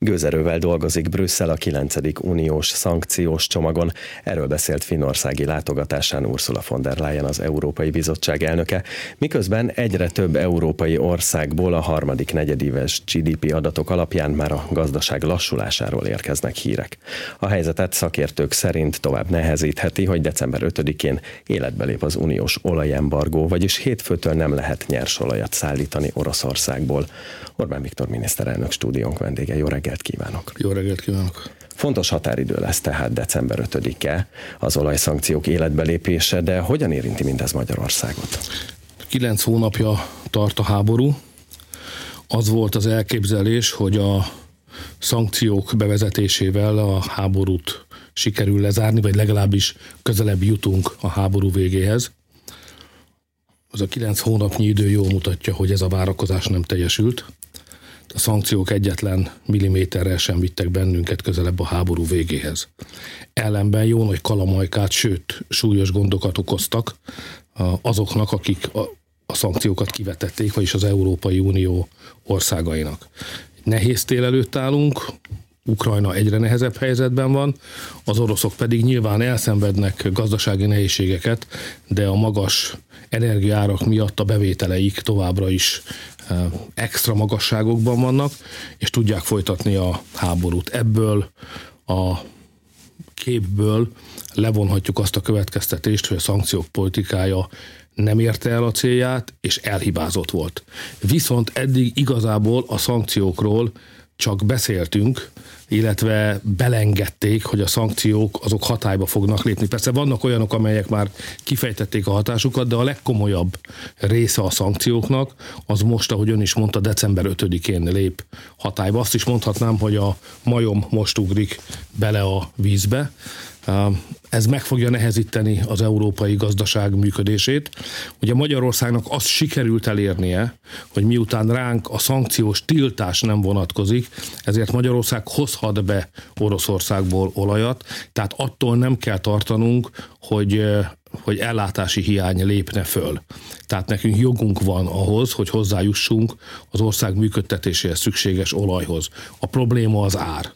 Gőzerővel dolgozik Brüsszel a 9. uniós szankciós csomagon. Erről beszélt finnországi látogatásán Ursula von der Leyen az Európai Bizottság elnöke, miközben egyre több európai országból a harmadik negyedéves GDP adatok alapján már a gazdaság lassulásáról érkeznek hírek. A helyzetet szakértők szerint tovább nehezítheti, hogy december 5-én életbe lép az uniós olajembargó, vagyis hétfőtől nem lehet nyersolajat szállítani Oroszországból. Orbán Viktor miniszterelnök stúdiónk vendége. Jó reggelt! Reggelt kívánok! Jó reggelt kívánok! Fontos határidő lesz tehát december 5-e az olajszankciók életbelépése, de hogyan érinti mindez Magyarországot? Kilenc hónapja tart a háború. Az volt az elképzelés, hogy a szankciók bevezetésével a háborút sikerül lezárni, vagy legalábbis közelebb jutunk a háború végéhez. Az a kilenc hónapnyi idő jól mutatja, hogy ez a várakozás nem teljesült a szankciók egyetlen milliméterrel sem vittek bennünket közelebb a háború végéhez. Ellenben jó nagy kalamajkát, sőt súlyos gondokat okoztak azoknak, akik a, a szankciókat kivetették, vagyis az Európai Unió országainak. Nehéz tél előtt állunk, Ukrajna egyre nehezebb helyzetben van, az oroszok pedig nyilván elszenvednek gazdasági nehézségeket, de a magas energiárak miatt a bevételeik továbbra is extra magasságokban vannak, és tudják folytatni a háborút. Ebből a képből levonhatjuk azt a következtetést, hogy a szankciók politikája nem érte el a célját, és elhibázott volt. Viszont eddig igazából a szankciókról csak beszéltünk, illetve belengedték, hogy a szankciók azok hatályba fognak lépni. Persze vannak olyanok, amelyek már kifejtették a hatásukat, de a legkomolyabb része a szankcióknak az most, ahogy ön is mondta, december 5-én lép hatályba. Azt is mondhatnám, hogy a majom most ugrik bele a vízbe, ez meg fogja nehezíteni az európai gazdaság működését. Ugye Magyarországnak azt sikerült elérnie, hogy miután ránk a szankciós tiltás nem vonatkozik, ezért Magyarország hozhat be Oroszországból olajat, tehát attól nem kell tartanunk, hogy hogy ellátási hiány lépne föl. Tehát nekünk jogunk van ahhoz, hogy hozzájussunk az ország működtetéséhez szükséges olajhoz. A probléma az ár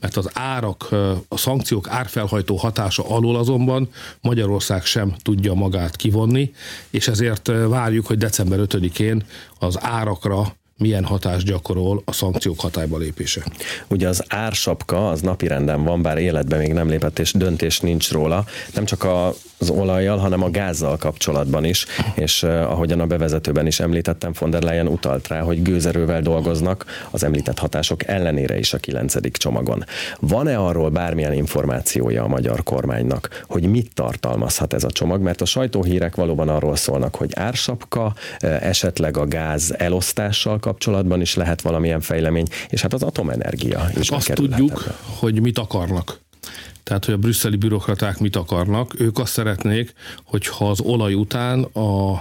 mert az árak, a szankciók árfelhajtó hatása alól azonban Magyarország sem tudja magát kivonni, és ezért várjuk, hogy december 5-én az árakra milyen hatást gyakorol a szankciók hatályba lépése. Ugye az ársapka az napirenden van, bár életben még nem lépett, és döntés nincs róla. Nem csak az olajjal, hanem a gázzal kapcsolatban is, és uh, ahogyan a bevezetőben is említettem, von der Leyen utalt rá, hogy gőzerővel dolgoznak az említett hatások ellenére is a kilencedik csomagon. Van-e arról bármilyen információja a magyar kormánynak, hogy mit tartalmazhat ez a csomag? Mert a sajtóhírek valóban arról szólnak, hogy ársapka, esetleg a gáz elosztással kapcsolatban is lehet valamilyen fejlemény, és hát az atomenergia is Azt tudjuk, ebbe. hogy mit akarnak. Tehát, hogy a brüsszeli bürokraták mit akarnak. Ők azt szeretnék, hogyha az olaj után a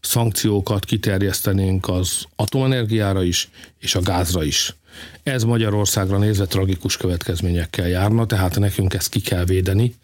szankciókat kiterjesztenénk az atomenergiára is, és a gázra is. Ez Magyarországra nézve tragikus következményekkel járna, tehát nekünk ezt ki kell védeni,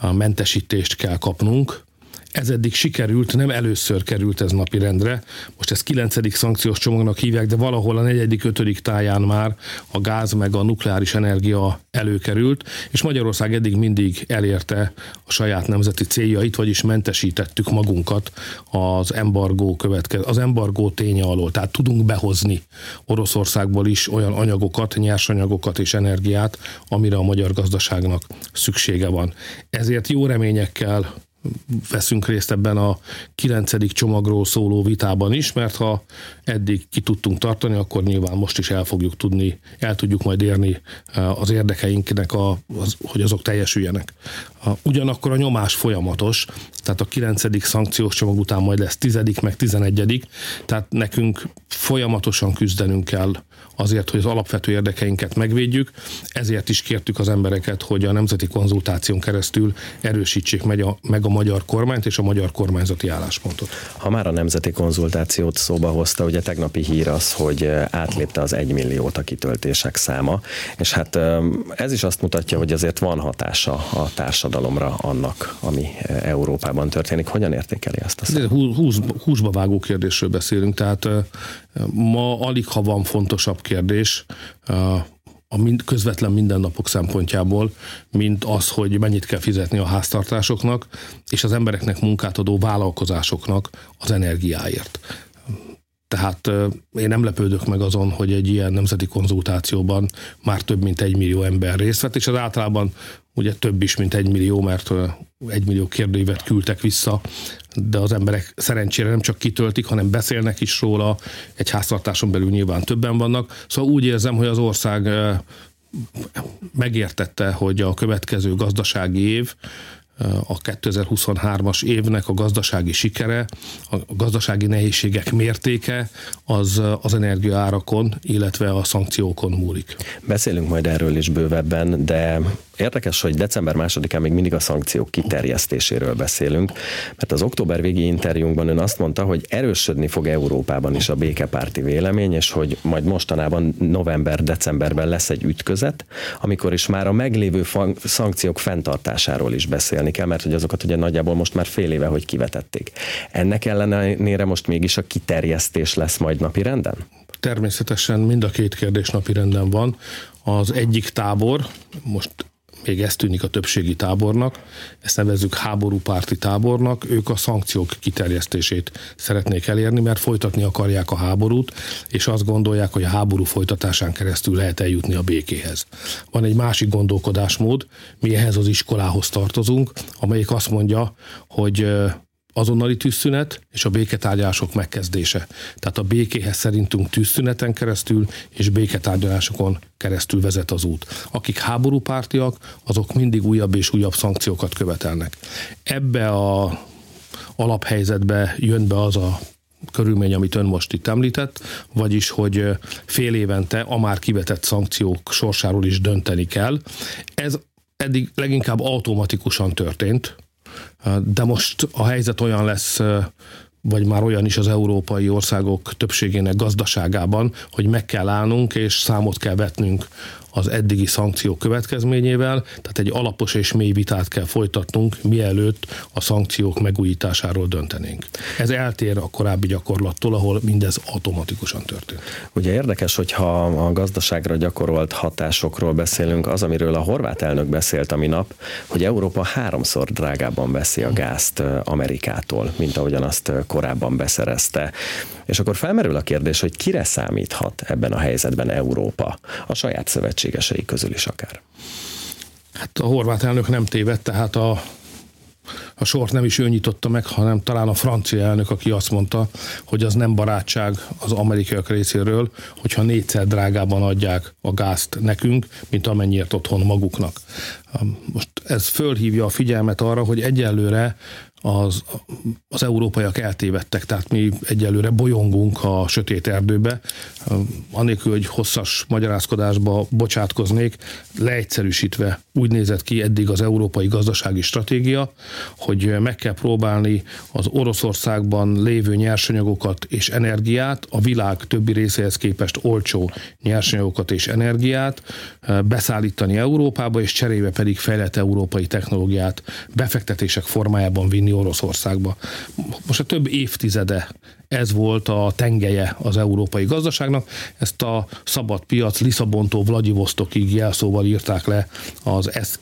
a mentesítést kell kapnunk, ez eddig sikerült, nem először került ez napirendre. Most ez kilencedik szankciós csomagnak hívják, de valahol a negyedik, ötödik táján már a gáz meg a nukleáris energia előkerült, és Magyarország eddig mindig elérte a saját nemzeti céljait, vagyis mentesítettük magunkat az embargó következ, az embargó ténye alól. Tehát tudunk behozni Oroszországból is olyan anyagokat, nyersanyagokat és energiát, amire a magyar gazdaságnak szüksége van. Ezért jó reményekkel veszünk részt ebben a kilencedik csomagról szóló vitában is, mert ha eddig ki tudtunk tartani, akkor nyilván most is el fogjuk tudni, el tudjuk majd érni eh, az érdekeinknek, a, az, hogy azok teljesüljenek. Ugyanakkor a nyomás folyamatos, tehát a kilencedik szankciós csomag után majd lesz tizedik, meg tizenegyedik, tehát nekünk folyamatosan küzdenünk kell azért, hogy az alapvető érdekeinket megvédjük, ezért is kértük az embereket, hogy a nemzeti konzultáción keresztül erősítsék meg a, meg a magyar kormányt és a magyar kormányzati álláspontot. Ha már a nemzeti konzultációt szóba hozta, ugye tegnapi hír az, hogy átlépte az egymilliót a kitöltések száma, és hát ez is azt mutatja, hogy azért van hatása a társadalomra annak, ami eh, Európában történik. Hogyan értékeli ezt a számot? Húsz, húsba vágó kérdésről beszélünk, tehát ma alig ha van fontosabb kérdés, a mind, közvetlen mindennapok szempontjából, mint az, hogy mennyit kell fizetni a háztartásoknak, és az embereknek munkát adó vállalkozásoknak az energiáért. Tehát én nem lepődök meg azon, hogy egy ilyen nemzeti konzultációban már több mint egy millió ember részt vett, és az általában ugye több is, mint egy millió, mert egy millió kérdőívet küldtek vissza, de az emberek szerencsére nem csak kitöltik, hanem beszélnek is róla, egy háztartáson belül nyilván többen vannak. Szóval úgy érzem, hogy az ország megértette, hogy a következő gazdasági év a 2023-as évnek a gazdasági sikere, a gazdasági nehézségek mértéke az az energiaárakon, illetve a szankciókon múlik. Beszélünk majd erről is bővebben, de Érdekes, hogy december másodikán még mindig a szankciók kiterjesztéséről beszélünk, mert az október végi interjúnkban ön azt mondta, hogy erősödni fog Európában is a békepárti vélemény, és hogy majd mostanában november-decemberben lesz egy ütközet, amikor is már a meglévő szankciók fenntartásáról is beszélni kell, mert hogy azokat ugye nagyjából most már fél éve, hogy kivetették. Ennek ellenére most mégis a kiterjesztés lesz majd napi renden? Természetesen mind a két kérdés napi renden van. Az egyik tábor, most még ez tűnik a többségi tábornak, ezt nevezzük háborúpárti tábornak, ők a szankciók kiterjesztését szeretnék elérni, mert folytatni akarják a háborút, és azt gondolják, hogy a háború folytatásán keresztül lehet eljutni a békéhez. Van egy másik gondolkodásmód, mi ehhez az iskolához tartozunk, amelyik azt mondja, hogy azonnali tűzszünet és a béketárgyalások megkezdése. Tehát a békéhez szerintünk tűzszüneten keresztül és béketárgyalásokon keresztül vezet az út. Akik háborúpártiak, azok mindig újabb és újabb szankciókat követelnek. Ebbe a alaphelyzetbe jön be az a körülmény, amit ön most itt említett, vagyis, hogy fél évente a már kivetett szankciók sorsáról is dönteni kell. Ez eddig leginkább automatikusan történt, de most a helyzet olyan lesz, vagy már olyan is az európai országok többségének gazdaságában, hogy meg kell állnunk és számot kell vetnünk az eddigi szankciók következményével, tehát egy alapos és mély vitát kell folytatnunk, mielőtt a szankciók megújításáról döntenénk. Ez eltér a korábbi gyakorlattól, ahol mindez automatikusan történt. Ugye érdekes, hogyha a gazdaságra gyakorolt hatásokról beszélünk, az, amiről a horvát elnök beszélt a minap, hogy Európa háromszor drágábban veszi a gázt Amerikától, mint ahogyan azt korábban beszerezte. És akkor felmerül a kérdés, hogy kire számíthat ebben a helyzetben Európa? A saját szövetségesei közül is akár. Hát a horvát elnök nem tévedt, tehát a, a sort nem is ő nyitotta meg, hanem talán a francia elnök, aki azt mondta, hogy az nem barátság az amerikaiak részéről, hogyha négyszer drágában adják a gázt nekünk, mint amennyiért otthon maguknak. Most ez fölhívja a figyelmet arra, hogy egyelőre az, az európaiak eltévedtek, tehát mi egyelőre bolyongunk a sötét erdőbe, anélkül, hogy hosszas magyarázkodásba bocsátkoznék, leegyszerűsítve úgy nézett ki eddig az európai gazdasági stratégia, hogy meg kell próbálni az Oroszországban lévő nyersanyagokat és energiát, a világ többi részéhez képest olcsó nyersanyagokat és energiát beszállítani Európába, és cserébe pedig fejlett európai technológiát befektetések formájában vinni vinni Oroszországba. Most a több évtizede ez volt a tengelye az európai gazdaságnak. Ezt a szabad piac Lisszabontól Vladivostokig jelszóval írták le az, ez,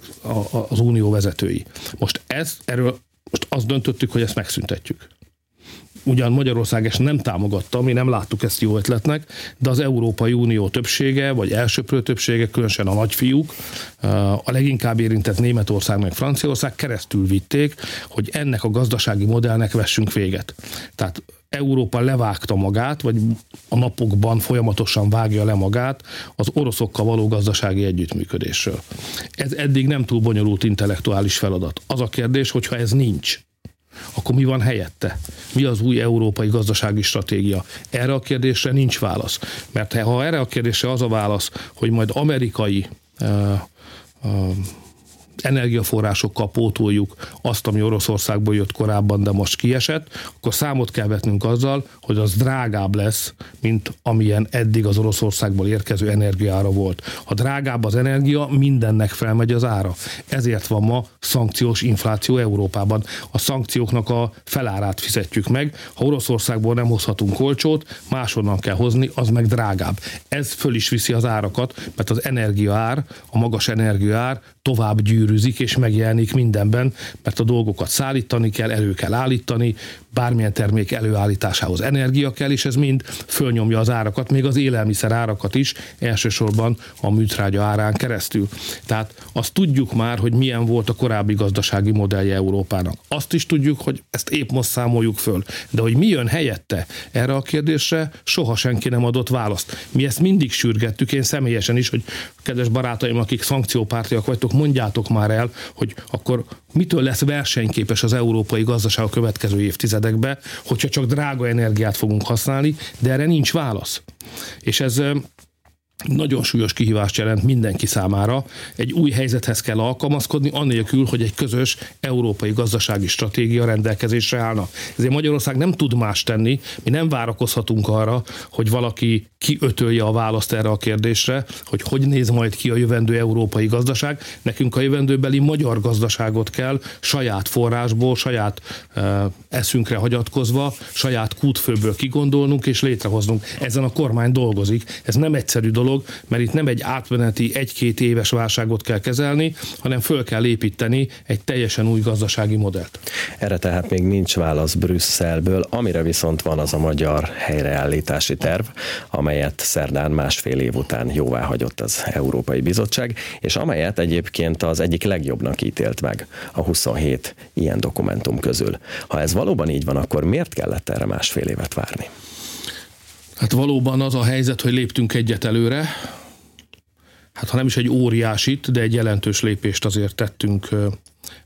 az unió vezetői. Most ez, erről most azt döntöttük, hogy ezt megszüntetjük ugyan Magyarország ezt nem támogatta, mi nem láttuk ezt jó ötletnek, de az Európai Unió többsége, vagy elsőprő többsége, különösen a nagyfiúk, a leginkább érintett Németország meg Franciaország keresztül vitték, hogy ennek a gazdasági modellnek vessünk véget. Tehát Európa levágta magát, vagy a napokban folyamatosan vágja le magát az oroszokkal való gazdasági együttműködésről. Ez eddig nem túl bonyolult intellektuális feladat. Az a kérdés, hogyha ez nincs, akkor mi van helyette? Mi az új európai gazdasági stratégia? Erre a kérdésre nincs válasz. Mert ha erre a kérdésre az a válasz, hogy majd amerikai uh, uh, energiaforrásokkal pótoljuk azt, ami Oroszországból jött korábban, de most kiesett, akkor számot kell vetnünk azzal, hogy az drágább lesz, mint amilyen eddig az Oroszországból érkező energiára volt. Ha drágább az energia, mindennek felmegy az ára. Ezért van ma szankciós infláció Európában. A szankcióknak a felárát fizetjük meg. Ha Oroszországból nem hozhatunk olcsót, máshonnan kell hozni, az meg drágább. Ez föl is viszi az árakat, mert az energiaár, a magas energiaár tovább gyűrűzik és megjelenik mindenben, mert a dolgokat szállítani kell, elő kell állítani, bármilyen termék előállításához energia kell, és ez mind fölnyomja az árakat, még az élelmiszer árakat is, elsősorban a műtrágya árán keresztül. Tehát azt tudjuk már, hogy milyen volt a korábbi gazdasági modellje Európának. Azt is tudjuk, hogy ezt épp most számoljuk föl. De hogy mi jön helyette erre a kérdésre, soha senki nem adott választ. Mi ezt mindig sürgettük, én személyesen is, hogy kedves barátaim, akik szankciópártiak vagytok, mondjátok már el, hogy akkor mitől lesz versenyképes az európai gazdaság a következő évtizedekben, hogyha csak drága energiát fogunk használni, de erre nincs válasz. És ez nagyon súlyos kihívást jelent mindenki számára. Egy új helyzethez kell alkalmazkodni, annélkül, hogy egy közös európai gazdasági stratégia rendelkezésre állna. Ezért Magyarország nem tud más tenni, mi nem várakozhatunk arra, hogy valaki kiötölje a választ erre a kérdésre, hogy hogy néz majd ki a jövendő európai gazdaság. Nekünk a jövendőbeli magyar gazdaságot kell saját forrásból, saját uh, eszünkre hagyatkozva, saját kútfőből kigondolnunk és létrehoznunk. Ezen a kormány dolgozik. Ez nem egyszerű dolog, dolog, mert itt nem egy átmeneti egy-két éves válságot kell kezelni, hanem föl kell építeni egy teljesen új gazdasági modellt. Erre tehát még nincs válasz Brüsszelből, amire viszont van az a magyar helyreállítási terv, amelyet szerdán másfél év után jóvá hagyott az Európai Bizottság, és amelyet egyébként az egyik legjobbnak ítélt meg a 27 ilyen dokumentum közül. Ha ez valóban így van, akkor miért kellett erre másfél évet várni? Hát valóban az a helyzet, hogy léptünk egyet előre, hát ha nem is egy óriásit, de egy jelentős lépést azért tettünk,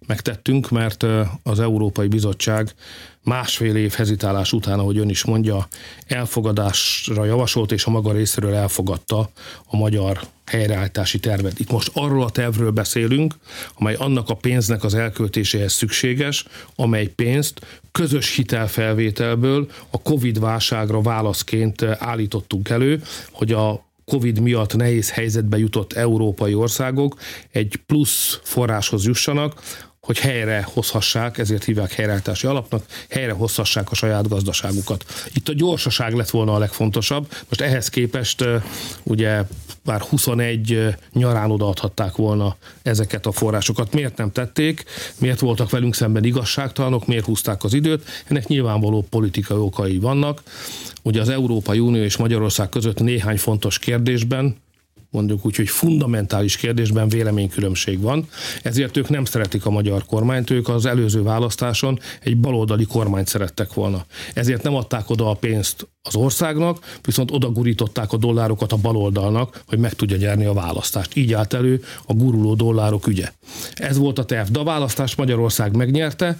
megtettünk, mert az Európai Bizottság másfél év hezitálás után, ahogy ön is mondja, elfogadásra javasolt, és a maga részéről elfogadta a magyar helyreállítási tervet. Itt most arról a tervről beszélünk, amely annak a pénznek az elköltéséhez szükséges, amely pénzt közös hitelfelvételből a Covid válságra válaszként állítottunk elő, hogy a Covid miatt nehéz helyzetbe jutott európai országok egy plusz forráshoz jussanak, hogy helyre hozhassák, ezért hívják helyreállítási alapnak, helyre hozhassák a saját gazdaságukat. Itt a gyorsaság lett volna a legfontosabb. Most ehhez képest ugye már 21 nyarán odaadhatták volna ezeket a forrásokat. Miért nem tették? Miért voltak velünk szemben igazságtalanok? Miért húzták az időt? Ennek nyilvánvaló politikai okai vannak. Ugye az Európai Unió és Magyarország között néhány fontos kérdésben mondjuk úgy, hogy fundamentális kérdésben véleménykülönbség van, ezért ők nem szeretik a magyar kormányt, ők az előző választáson egy baloldali kormányt szerettek volna. Ezért nem adták oda a pénzt az országnak, viszont odagurították a dollárokat a baloldalnak, hogy meg tudja nyerni a választást. Így állt elő a guruló dollárok ügye. Ez volt a terv, de a választást Magyarország megnyerte,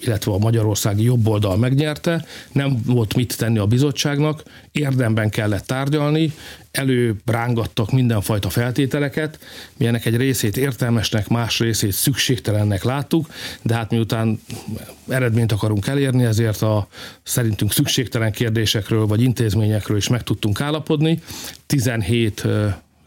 illetve a magyarországi jobboldal megnyerte, nem volt mit tenni a bizottságnak, érdemben kellett tárgyalni, előbrángattak mindenfajta feltételeket, mi ennek egy részét értelmesnek, más részét szükségtelennek láttuk, de hát miután eredményt akarunk elérni, ezért a szerintünk szükségtelen kérdésekről vagy intézményekről is meg tudtunk állapodni. 17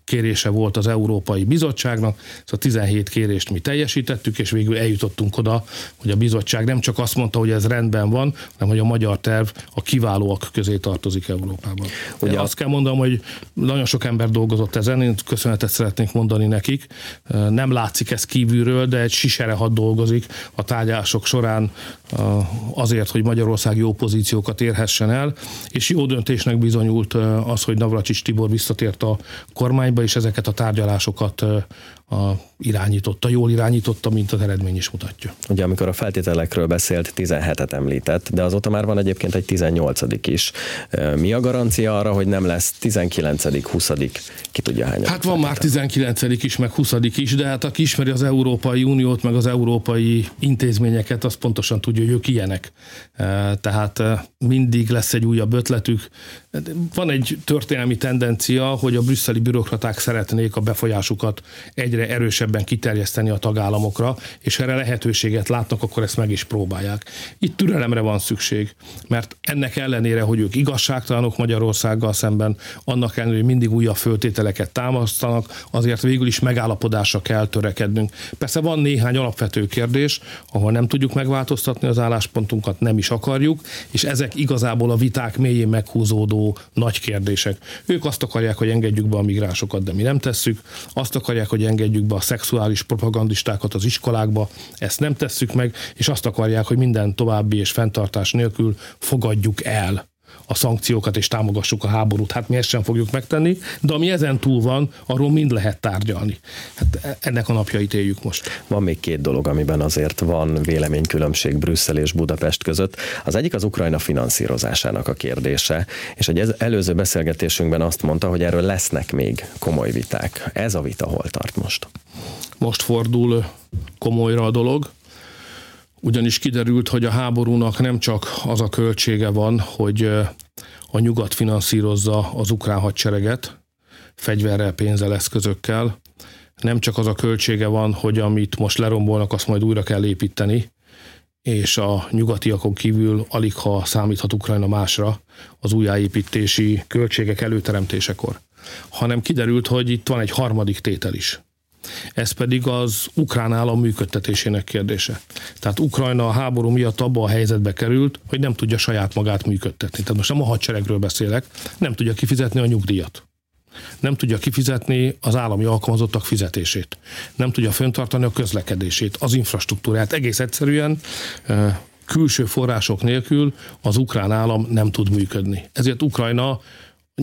kérése volt az Európai Bizottságnak, a 17 kérést mi teljesítettük, és végül eljutottunk oda, hogy a bizottság nem csak azt mondta, hogy ez rendben van, hanem hogy a magyar terv a kiválóak közé tartozik Európában. Ugye azt kell mondanom, hogy nagyon sok ember dolgozott ezen, én köszönetet szeretnék mondani nekik. Nem látszik ez kívülről, de egy sisere hat dolgozik a tárgyások során azért, hogy Magyarország jó pozíciókat érhessen el, és jó döntésnek bizonyult az, hogy Navracsics Tibor visszatért a kormányba, és ezeket a tárgyalásokat a, irányította, jól irányította, mint az eredmény is mutatja. Ugye amikor a feltételekről beszélt, 17-et említett, de azóta már van egyébként egy 18 is. Mi a garancia arra, hogy nem lesz 19 20 ki tudja hány? Hát van már 19 is, meg 20 is, de hát aki ismeri az Európai Uniót, meg az európai intézményeket, az pontosan tudja, hogy ők ilyenek. Tehát mindig lesz egy újabb ötletük. Van egy történelmi tendencia, hogy a brüsszeli bürokraták szeretnék a befolyásukat egyre erősebben kiterjeszteni a tagállamokra, és erre lehetőséget látnak, akkor ezt meg is próbálják. Itt türelemre van szükség, mert ennek ellenére, hogy ők igazságtalanok Magyarországgal szemben, annak ellenére, hogy mindig újabb föltételeket támasztanak, azért végül is megállapodásra kell törekednünk. Persze van néhány alapvető kérdés, ahol nem tudjuk megváltoztatni az álláspontunkat, nem is akarjuk, és ezek igazából a viták mélyén meghúzódó nagy kérdések. Ők azt akarják, hogy engedjük be a migránsokat, de mi nem tesszük. Azt akarják, hogy engedjük be a szexuális propagandistákat az iskolákba, ezt nem tesszük meg, és azt akarják, hogy minden további és fenntartás nélkül fogadjuk el a szankciókat és támogassuk a háborút. Hát mi ezt sem fogjuk megtenni, de ami ezen túl van, arról mind lehet tárgyalni. Hát e- ennek a napjait éljük most. Van még két dolog, amiben azért van véleménykülönbség Brüsszel és Budapest között. Az egyik az Ukrajna finanszírozásának a kérdése, és egy előző beszélgetésünkben azt mondta, hogy erről lesznek még komoly viták. Ez a vita hol tart most? Most fordul komolyra a dolog ugyanis kiderült, hogy a háborúnak nem csak az a költsége van, hogy a nyugat finanszírozza az ukrán hadsereget, fegyverrel, pénzzel, eszközökkel, nem csak az a költsége van, hogy amit most lerombolnak, azt majd újra kell építeni, és a nyugatiakon kívül alig ha számíthat Ukrajna másra az újjáépítési költségek előteremtésekor, hanem kiderült, hogy itt van egy harmadik tétel is. Ez pedig az ukrán állam működtetésének kérdése. Tehát Ukrajna a háború miatt abba a helyzetbe került, hogy nem tudja saját magát működtetni. Tehát most nem a hadseregről beszélek, nem tudja kifizetni a nyugdíjat. Nem tudja kifizetni az állami alkalmazottak fizetését. Nem tudja föntartani a közlekedését, az infrastruktúrát. Egész egyszerűen külső források nélkül az ukrán állam nem tud működni. Ezért Ukrajna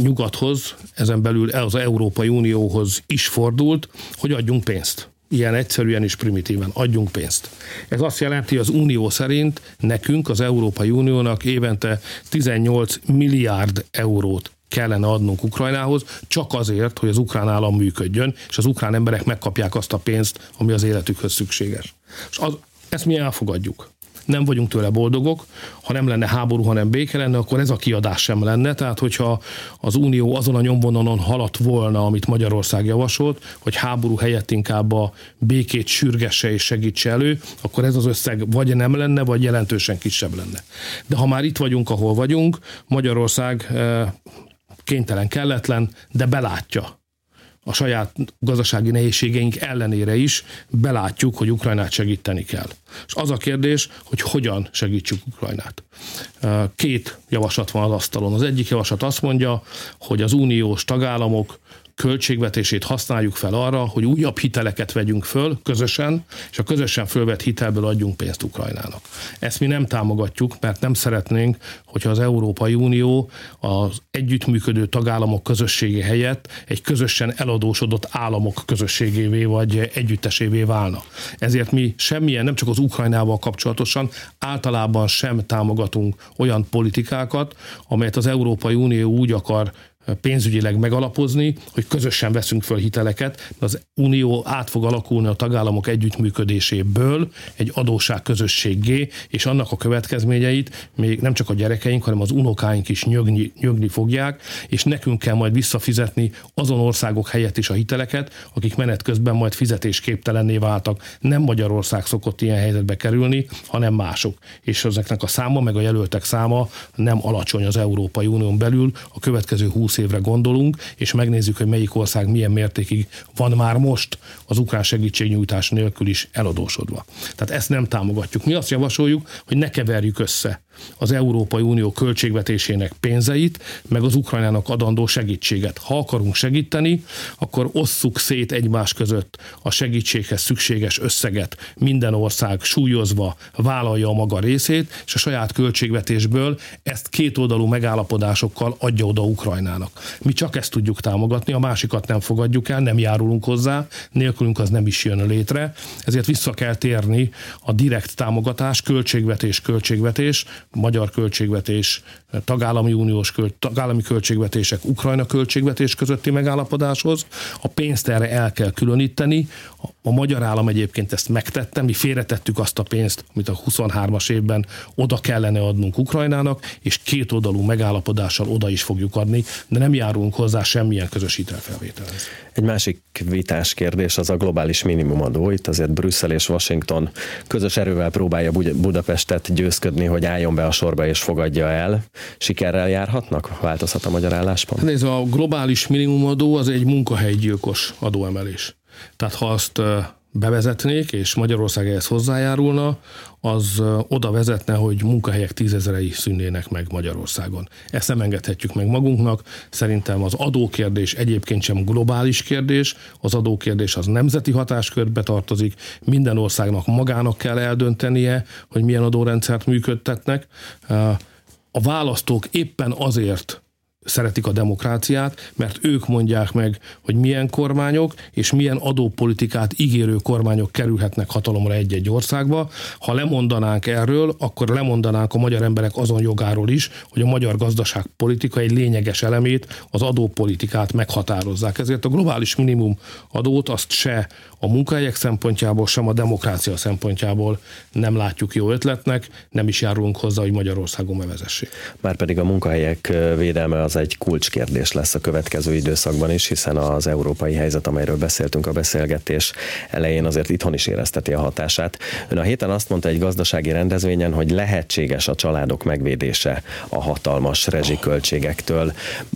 nyugathoz, ezen belül az Európai Unióhoz is fordult, hogy adjunk pénzt. Ilyen egyszerűen és primitíven adjunk pénzt. Ez azt jelenti, hogy az Unió szerint nekünk, az Európai Uniónak évente 18 milliárd eurót kellene adnunk Ukrajnához, csak azért, hogy az ukrán állam működjön, és az ukrán emberek megkapják azt a pénzt, ami az életükhöz szükséges. És az, ezt mi elfogadjuk nem vagyunk tőle boldogok, ha nem lenne háború, hanem béke lenne, akkor ez a kiadás sem lenne. Tehát, hogyha az Unió azon a nyomvonalon haladt volna, amit Magyarország javasolt, hogy háború helyett inkább a békét sürgesse és segítse elő, akkor ez az összeg vagy nem lenne, vagy jelentősen kisebb lenne. De ha már itt vagyunk, ahol vagyunk, Magyarország eh, kénytelen, kelletlen, de belátja, a saját gazdasági nehézségeink ellenére is belátjuk, hogy Ukrajnát segíteni kell. És az a kérdés, hogy hogyan segítsük Ukrajnát. Két javaslat van az asztalon. Az egyik javaslat azt mondja, hogy az uniós tagállamok költségvetését használjuk fel arra, hogy újabb hiteleket vegyünk föl közösen, és a közösen fölvett hitelből adjunk pénzt Ukrajnának. Ezt mi nem támogatjuk, mert nem szeretnénk, hogyha az Európai Unió az együttműködő tagállamok közössége helyett egy közösen eladósodott államok közösségévé vagy együttesévé válna. Ezért mi semmilyen, nem csak az Ukrajnával kapcsolatosan, általában sem támogatunk olyan politikákat, amelyet az Európai Unió úgy akar pénzügyileg megalapozni, hogy közösen veszünk föl hiteleket. Az Unió át fog alakulni a tagállamok együttműködéséből egy adósság közösségé, és annak a következményeit még nem csak a gyerekeink, hanem az unokáink is nyögni, nyögni fogják, és nekünk kell majd visszafizetni azon országok helyett is a hiteleket, akik menet közben majd fizetésképtelenné váltak. Nem Magyarország szokott ilyen helyzetbe kerülni, hanem mások. És ezeknek a száma, meg a jelöltek száma nem alacsony az Európai Unión belül a következő 20 20 évre gondolunk, és megnézzük, hogy melyik ország milyen mértékig van már most az ukrán segítségnyújtás nélkül is eladósodva. Tehát ezt nem támogatjuk. Mi azt javasoljuk, hogy ne keverjük össze az Európai Unió költségvetésének pénzeit, meg az Ukrajnának adandó segítséget. Ha akarunk segíteni, akkor osszuk szét egymás között a segítséghez szükséges összeget. Minden ország súlyozva vállalja a maga részét, és a saját költségvetésből ezt kétoldalú megállapodásokkal adja oda Ukrajnának. Mi csak ezt tudjuk támogatni, a másikat nem fogadjuk el, nem járulunk hozzá, nélkülünk az nem is jön létre, ezért vissza kell térni a direkt támogatás, költségvetés, költségvetés, magyar költségvetés, tagállami uniós költ, tagállami költségvetések, Ukrajna költségvetés közötti megállapodáshoz. A pénzt erre el kell különíteni, A magyar állam egyébként ezt megtette, mi félretettük azt a pénzt, amit a 23-as évben oda kellene adnunk Ukrajnának, és két oldalú megállapodással oda is fogjuk adni, de nem járunk hozzá semmilyen közös hitelfelvételhez. Egy másik vitás kérdés az a globális minimumadó. Itt azért Brüsszel és Washington közös erővel próbálja Budapestet győzködni, hogy álljon be a sorba és fogadja el. Sikerrel járhatnak? Változhat a magyar álláspont? Hát nézd, a globális minimumadó az egy munkahelygyilkos adóemelés. Tehát ha azt bevezetnék, és Magyarország ehhez hozzájárulna, az oda vezetne, hogy munkahelyek tízezerei szűnnének meg Magyarországon. Ezt nem engedhetjük meg magunknak. Szerintem az adókérdés egyébként sem globális kérdés, az adókérdés az nemzeti hatáskörbe tartozik, minden országnak magának kell eldöntenie, hogy milyen adórendszert működtetnek. A választók éppen azért szeretik a demokráciát, mert ők mondják meg, hogy milyen kormányok és milyen adópolitikát ígérő kormányok kerülhetnek hatalomra egy-egy országba. Ha lemondanánk erről, akkor lemondanánk a magyar emberek azon jogáról is, hogy a magyar gazdaság politika egy lényeges elemét, az adópolitikát meghatározzák. Ezért a globális minimum adót azt se a munkahelyek szempontjából, sem a demokrácia szempontjából nem látjuk jó ötletnek, nem is járulunk hozzá, hogy Magyarországon bevezessék. Márpedig a munkahelyek védelme az egy kulcskérdés lesz a következő időszakban is, hiszen az európai helyzet, amelyről beszéltünk a beszélgetés elején, azért itthon is érezteti a hatását. Ön a héten azt mondta egy gazdasági rendezvényen, hogy lehetséges a családok megvédése a hatalmas rezsiköltségektől.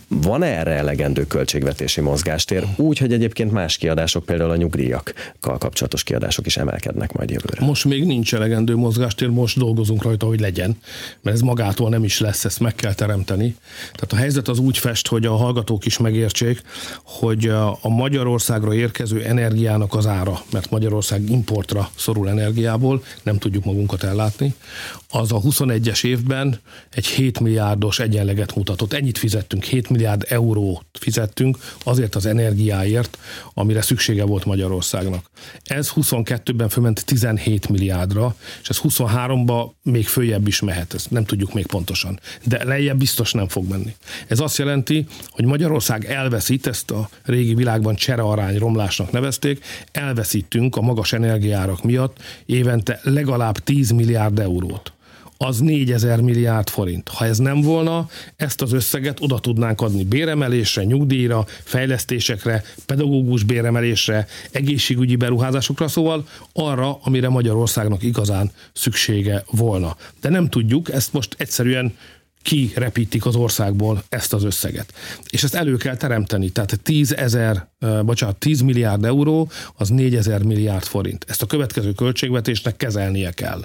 Van erre elegendő költségvetési mozgástér? Úgy, hogy egyébként más kiadások, például a nyugdíjak kapcsolatos kiadások is emelkednek majd jövőre. Most még nincs elegendő mozgástér, most dolgozunk rajta, hogy legyen, mert ez magától nem is lesz, ezt meg kell teremteni. Tehát a helyzet az úgy fest, hogy a hallgatók is megértsék, hogy a Magyarországra érkező energiának az ára, mert Magyarország importra szorul energiából, nem tudjuk magunkat ellátni, az a 21-es évben egy 7 milliárdos egyenleget mutatott. Ennyit fizettünk, 7 milliárd eurót fizettünk azért az energiáért, amire szüksége volt Magyarországnak. Ez 22-ben fölment 17 milliárdra, és ez 23-ba még följebb is mehet, ezt nem tudjuk még pontosan. De lejjebb biztos nem fog menni. Ez azt jelenti, hogy Magyarország elveszít, ezt a régi világban csere arány romlásnak nevezték, elveszítünk a magas energiárak miatt évente legalább 10 milliárd eurót az 4000 milliárd forint. Ha ez nem volna, ezt az összeget oda tudnánk adni béremelésre, nyugdíjra, fejlesztésekre, pedagógus béremelésre, egészségügyi beruházásokra, szóval arra, amire Magyarországnak igazán szüksége volna. De nem tudjuk, ezt most egyszerűen kirepítik az országból ezt az összeget. És ezt elő kell teremteni. Tehát 10 ezer, bocsánat, 10 milliárd euró, az 4 ezer milliárd forint. Ezt a következő költségvetésnek kezelnie kell.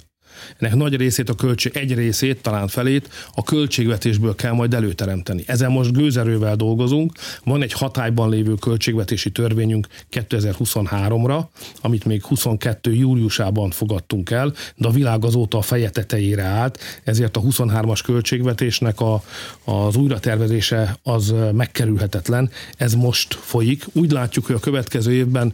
Ennek nagy részét, a költség, egy részét, talán felét a költségvetésből kell majd előteremteni. Ezen most gőzerővel dolgozunk. Van egy hatályban lévő költségvetési törvényünk 2023-ra, amit még 22. júliusában fogadtunk el, de a világ azóta a feje tetejére állt, ezért a 23-as költségvetésnek a, az újratervezése az megkerülhetetlen. Ez most folyik. Úgy látjuk, hogy a következő évben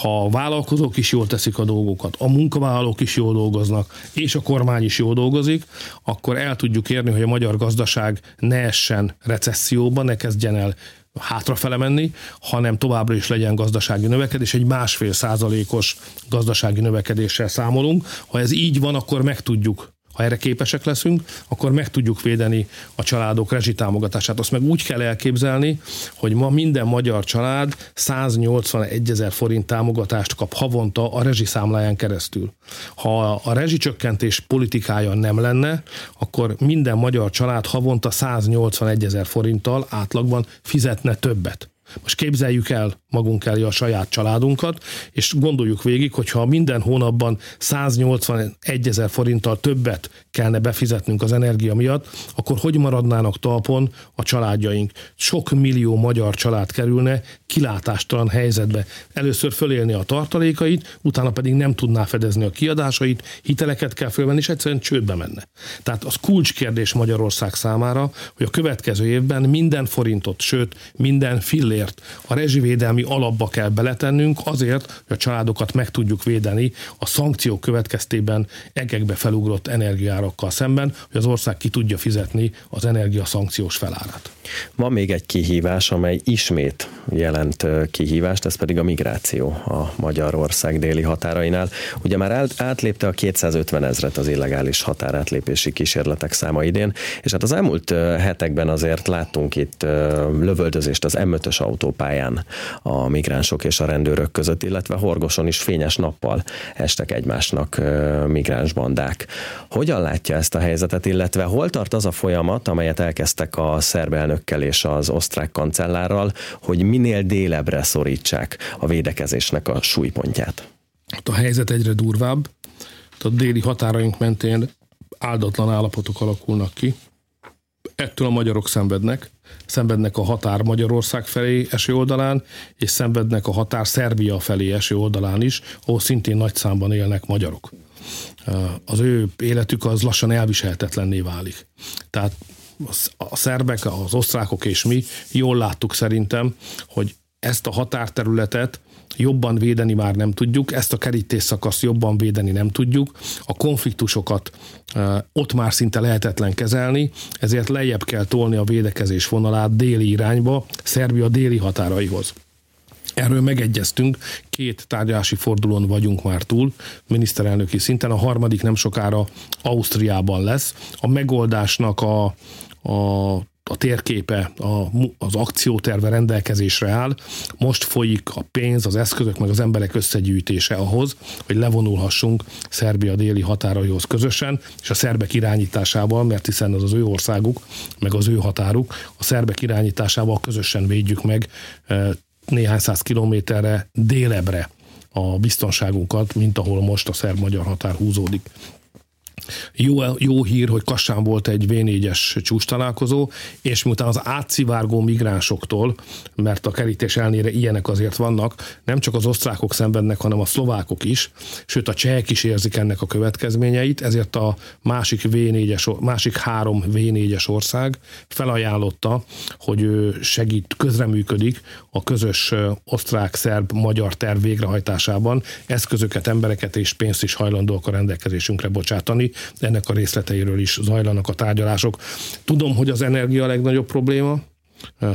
ha a vállalkozók is jól teszik a dolgokat, a munkavállalók is jól dolgoznak, és a kormány is jól dolgozik, akkor el tudjuk érni, hogy a magyar gazdaság ne essen recesszióba, ne kezdjen el hátrafele menni, hanem továbbra is legyen gazdasági növekedés, egy másfél százalékos gazdasági növekedéssel számolunk. Ha ez így van, akkor meg tudjuk ha erre képesek leszünk, akkor meg tudjuk védeni a családok rezsitámogatását. Azt meg úgy kell elképzelni, hogy ma minden magyar család 181 ezer forint támogatást kap havonta a rezsiszámláján keresztül. Ha a rezsicsökkentés politikája nem lenne, akkor minden magyar család havonta 181 ezer forinttal átlagban fizetne többet. Most képzeljük el magunk elé a saját családunkat, és gondoljuk végig, hogyha minden hónapban 181 ezer forinttal többet kellene befizetnünk az energia miatt, akkor hogy maradnának talpon a családjaink? Sok millió magyar család kerülne kilátástalan helyzetbe. Először fölélni a tartalékait, utána pedig nem tudná fedezni a kiadásait, hiteleket kell fölvenni, és egyszerűen csődbe menne. Tehát az kulcskérdés Magyarország számára, hogy a következő évben minden forintot, sőt minden fillért célért a rezsivédelmi alapba kell beletennünk azért, hogy a családokat meg tudjuk védeni a szankciók következtében egekbe felugrott energiárakkal szemben, hogy az ország ki tudja fizetni az energia szankciós felárát. Van még egy kihívás, amely ismét jelent kihívást, ez pedig a migráció a Magyarország déli határainál. Ugye már átlépte a 250 ezret az illegális határátlépési kísérletek száma idén, és hát az elmúlt hetekben azért láttunk itt lövöldözést az M5-ös autópályán a migránsok és a rendőrök között, illetve Horgoson is fényes nappal estek egymásnak migránsbandák. Hogyan látja ezt a helyzetet, illetve hol tart az a folyamat, amelyet elkezdtek a szerb elnökkel és az osztrák kancellárral, hogy minél délebre szorítsák a védekezésnek a súlypontját? Hát a helyzet egyre durvább. A déli határaink mentén áldatlan állapotok alakulnak ki. Ettől a magyarok szenvednek. Szenvednek a határ Magyarország felé eső oldalán, és szenvednek a határ Szerbia felé eső oldalán is, ahol szintén nagy számban élnek magyarok. Az ő életük az lassan elviselhetetlenné válik. Tehát a szerbek, az osztrákok és mi jól láttuk szerintem, hogy ezt a határterületet jobban védeni már nem tudjuk, ezt a kerítésszakaszt jobban védeni nem tudjuk, a konfliktusokat ott már szinte lehetetlen kezelni, ezért lejjebb kell tolni a védekezés vonalát déli irányba, Szerbia déli határaihoz. Erről megegyeztünk, két tárgyalási fordulón vagyunk már túl, miniszterelnöki szinten, a harmadik nem sokára Ausztriában lesz. A megoldásnak a, a a térképe, a, az akcióterve rendelkezésre áll. Most folyik a pénz, az eszközök, meg az emberek összegyűjtése ahhoz, hogy levonulhassunk Szerbia déli határaihoz közösen, és a szerbek irányításával, mert hiszen az az ő országuk, meg az ő határuk, a szerbek irányításával közösen védjük meg e, néhány száz kilométerre délebre a biztonságunkat, mint ahol most a szerb-magyar határ húzódik. Jó, jó hír, hogy Kassán volt egy V4-es csúcs találkozó, és miután az átszivárgó migránsoktól, mert a kerítés elnére ilyenek azért vannak, nem csak az osztrákok szenvednek, hanem a szlovákok is, sőt a csehek is érzik ennek a következményeit, ezért a másik, V4-es, másik három V4-es ország felajánlotta, hogy ő segít, közreműködik a közös osztrák-szerb-magyar terv végrehajtásában, eszközöket, embereket és pénzt is hajlandóak a rendelkezésünkre bocsátani, ennek a részleteiről is zajlanak a tárgyalások. Tudom, hogy az energia a legnagyobb probléma,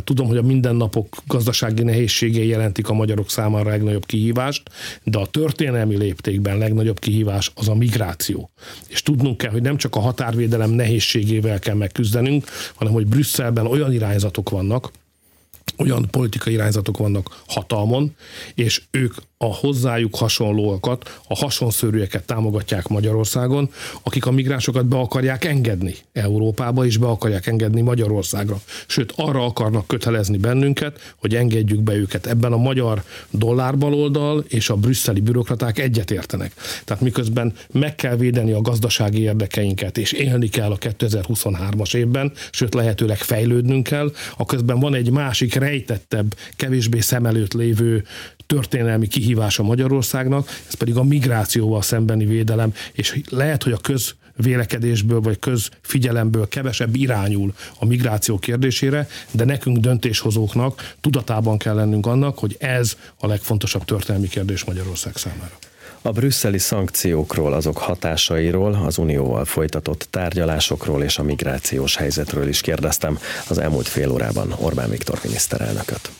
Tudom, hogy a mindennapok gazdasági nehézségei jelentik a magyarok számára a legnagyobb kihívást, de a történelmi léptékben legnagyobb kihívás az a migráció. És tudnunk kell, hogy nem csak a határvédelem nehézségével kell megküzdenünk, hanem hogy Brüsszelben olyan irányzatok vannak, olyan politikai irányzatok vannak hatalmon, és ők a hozzájuk hasonlóakat, a hasonszörűeket támogatják Magyarországon, akik a migránsokat be akarják engedni Európába, és be akarják engedni Magyarországra. Sőt, arra akarnak kötelezni bennünket, hogy engedjük be őket. Ebben a magyar dollárbaloldal és a brüsszeli bürokraták egyetértenek. Tehát miközben meg kell védeni a gazdasági érdekeinket, és élni kell a 2023-as évben, sőt lehetőleg fejlődnünk kell, a közben van egy másik rejtettebb, kevésbé szem előtt lévő történelmi kihívása Magyarországnak, ez pedig a migrációval szembeni védelem, és lehet, hogy a köz vélekedésből vagy közfigyelemből kevesebb irányul a migráció kérdésére, de nekünk döntéshozóknak tudatában kell lennünk annak, hogy ez a legfontosabb történelmi kérdés Magyarország számára. A brüsszeli szankciókról, azok hatásairól, az unióval folytatott tárgyalásokról és a migrációs helyzetről is kérdeztem az elmúlt fél órában Orbán Viktor miniszterelnököt.